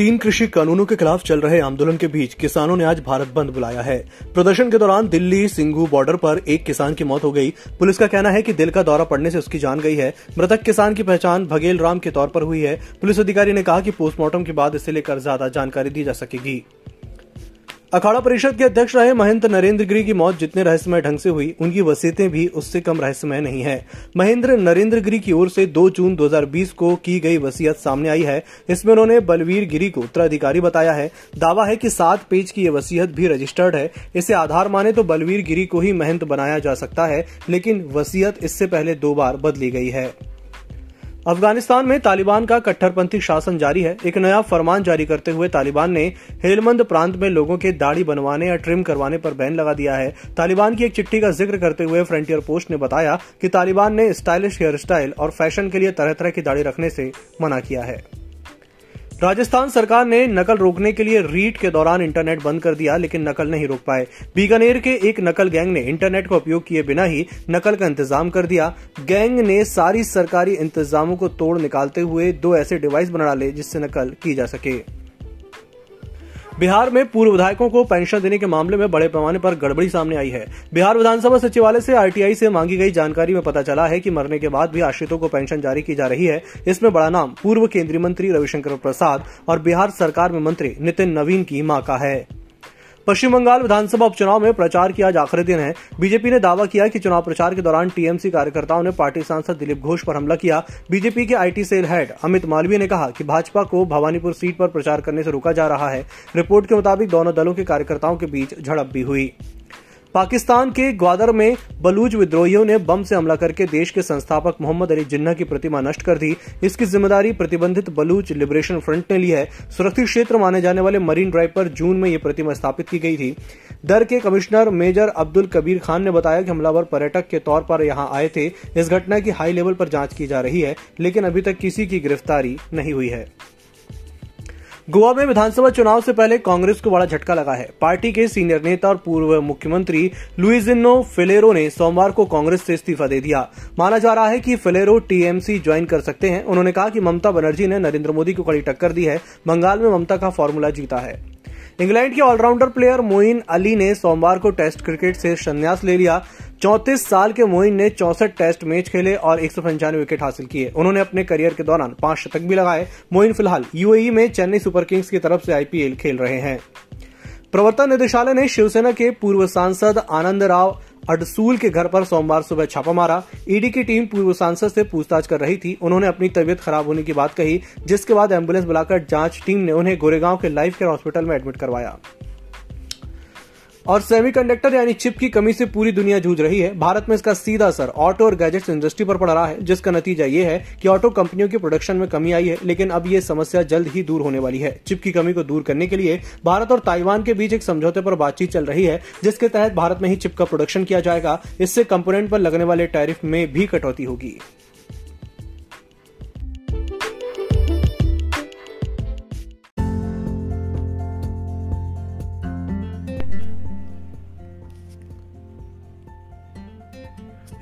तीन कृषि कानूनों के खिलाफ चल रहे आंदोलन के बीच किसानों ने आज भारत बंद बुलाया है। प्रदर्शन के दौरान दिल्ली सिंगू बॉर्डर पर एक किसान की मौत हो गई। पुलिस का कहना है कि दिल का दौरा पड़ने से उसकी जान गई है। मृतक किसान की पहचान भगेल राम के तौर पर हुई है। पुलिस अधिकारी ने कहा कि पोस्टमार्टम के बाद इसे लेकर ज़्यादा जानकारी दी जा सकेगी। अखाड़ा परिषद के अध्यक्ष रहे महेंद्र नरेंद्र गिरी की मौत जितने रहस्यमय ढंग से हुई, उनकी वसीयतें भी उससे कम रहस्यमय नहीं है। महेंद्र नरेंद्र गिरी की ओर से 2 जून 2020 को की गई वसीयत सामने आई है। इसमें उन्होंने बलवीर गिरी को उत्तराधिकारी बताया है। दावा है कि सात पेज की यह वसीयत भी रजिस्टर्ड है। इसे आधार माने तो बलवीर गिरी को ही महंत बनाया जा सकता है, लेकिन वसीयत इससे पहले दो बार बदली गई है। अफ़गानिस्तान में तालिबान का कट्टरपंथी शासन जारी है। एक नया फरमान जारी करते हुए तालिबान ने हेलमंद प्रांत में लोगों के दाढ़ी बनवाने या ट्रिम करवाने पर बैन लगा दिया है। तालिबान की एक चिट्ठी का ज़िक्र करते हुए फ्रंटियर पोस्ट ने बताया कि तालिबान ने स्टाइलिश हेयर स्टाइल और फ़ैशन के लिए तरह तरह की दाढ़ी रखने से मना किया है। राजस्थान सरकार ने नकल रोकने के लिए रीट के दौरान इंटरनेट बंद कर दिया, लेकिन नकल नहीं रोक पाए। बीकानेर के एक नकल गैंग ने इंटरनेट का उपयोग किए बिना ही नकल का इंतज़ाम कर दिया। गैंग ने सारी सरकारी इंतजामों को तोड़ निकालते हुए दो ऐसे डिवाइस बना ले जिससे नकल की जा सके। बिहार में पूर्व विधायकों को पेंशन देने के मामले में बड़े पैमाने पर गड़बड़ी सामने आई है। बिहार विधानसभा सचिवालय से आरटीआई से मांगी गई जानकारी में पता चला है कि मरने के बाद भी आश्रितों को पेंशन जारी की जा रही है। इसमें बड़ा नाम पूर्व केंद्रीय मंत्री रविशंकर प्रसाद और बिहार सरकार में मंत्री नितिन नवीन की माँ का है। पश्चिम बंगाल विधानसभा उपचुनाव में प्रचार की आज आखिरी दिन है। बीजेपी ने दावा किया कि चुनाव प्रचार के दौरान टीएमसी कार्यकर्ताओं ने पार्टी सांसद दिलीप घोष पर हमला किया। बीजेपी के IT cell head Amit Malviya ने कहा कि भाजपा को भवानीपुर सीट पर प्रचार करने से रोका जा रहा है। रिपोर्ट के मुताबिक दोनों दलों के कार्यकर्ताओं के बीच झड़प भी हुई। पाकिस्तान के ग्वादर में बलूच विद्रोहियों ने बम से हमला करके देश के संस्थापक मोहम्मद अली जिन्ना की प्रतिमा नष्ट कर दी। इसकी ज़िम्मेदारी प्रतिबंधित बलूच लिबरेशन फ्रंट ने ली है। सुरक्षित क्षेत्र माने जाने वाले मरीन ड्राइव पर जून में यह प्रतिमा स्थापित की गई थी। दर के कमिश्नर मेजर अब्दुल कबीर खान ने बताया कि हमलावर पर्यटक के तौर पर यहाँ आए थे। इस घटना की हाई लेवल पर जाँच की जा रही है, लेकिन अभी तक किसी की गिरफ्तारी नहीं हुई है। गोवा में विधानसभा चुनाव से पहले कांग्रेस को बड़ा झटका लगा है। पार्टी के सीनियर नेता और पूर्व मुख्यमंत्री लुइजिनो फिलेरो ने सोमवार को कांग्रेस से इस्तीफा दे दिया। माना जा रहा है कि फिलेरो टीएमसी ज्वाइन कर सकते हैं। उन्होंने कहा कि ममता बनर्जी ने नरेंद्र मोदी को कड़ी टक्कर दी है। बंगाल में ममता का फॉर्मूला जीता है। इंग्लैंड के ऑलराउंडर प्लेयर मोइन अली ने सोमवार को टेस्ट क्रिकेट से संन्यास ले लिया। चौतीस साल के मोइन ने चौसठ टेस्ट मैच खेले और एक सौ पंचानवे विकेट हासिल किए। उन्होंने अपने करियर के दौरान पाँच शतक भी लगाए। मोइन फ़िलहाल यूएई में चेन्नई सुपर किंग्स की तरफ़ से आईपीएल खेल रहे हैं। प्रवर्तन निदेशालय ने शिवसेना के पूर्व सांसद आनंद राव अडसूल के घर पर सोमवार सुबह छापा मारा। ईडी की टीम पूर्व सांसद से पूछताछ कर रही थी। उन्होंने अपनी तबियत खराब होने की बात कही, जिसके बाद एंबुलेंस बुलाकर जाँच टीम ने उन्हें गोरेगांव के लाइफ केयर हॉस्पिटल में एडमिट करवाया। और सेमीकंडक्टर यानी चिप की कमी से पूरी दुनिया जूझ रही है। भारत में इसका सीधा असर ऑटो और गैजेट्स इंडस्ट्री पर पड़ रहा है, जिसका नतीजा ये है कि ऑटो कंपनियों की प्रोडक्शन में कमी आई है, लेकिन अब ये समस्या जल्द ही दूर होने वाली है। चिप की कमी को दूर करने के लिए भारत और ताइवान के बीच एक समझौते पर बातचीत चल रही है, जिसके तहत भारत में ही चिप का प्रोडक्शन किया जाएगा। इससे कंपोनेंट पर लगने वाले टैरिफ में भी कटौती होगी।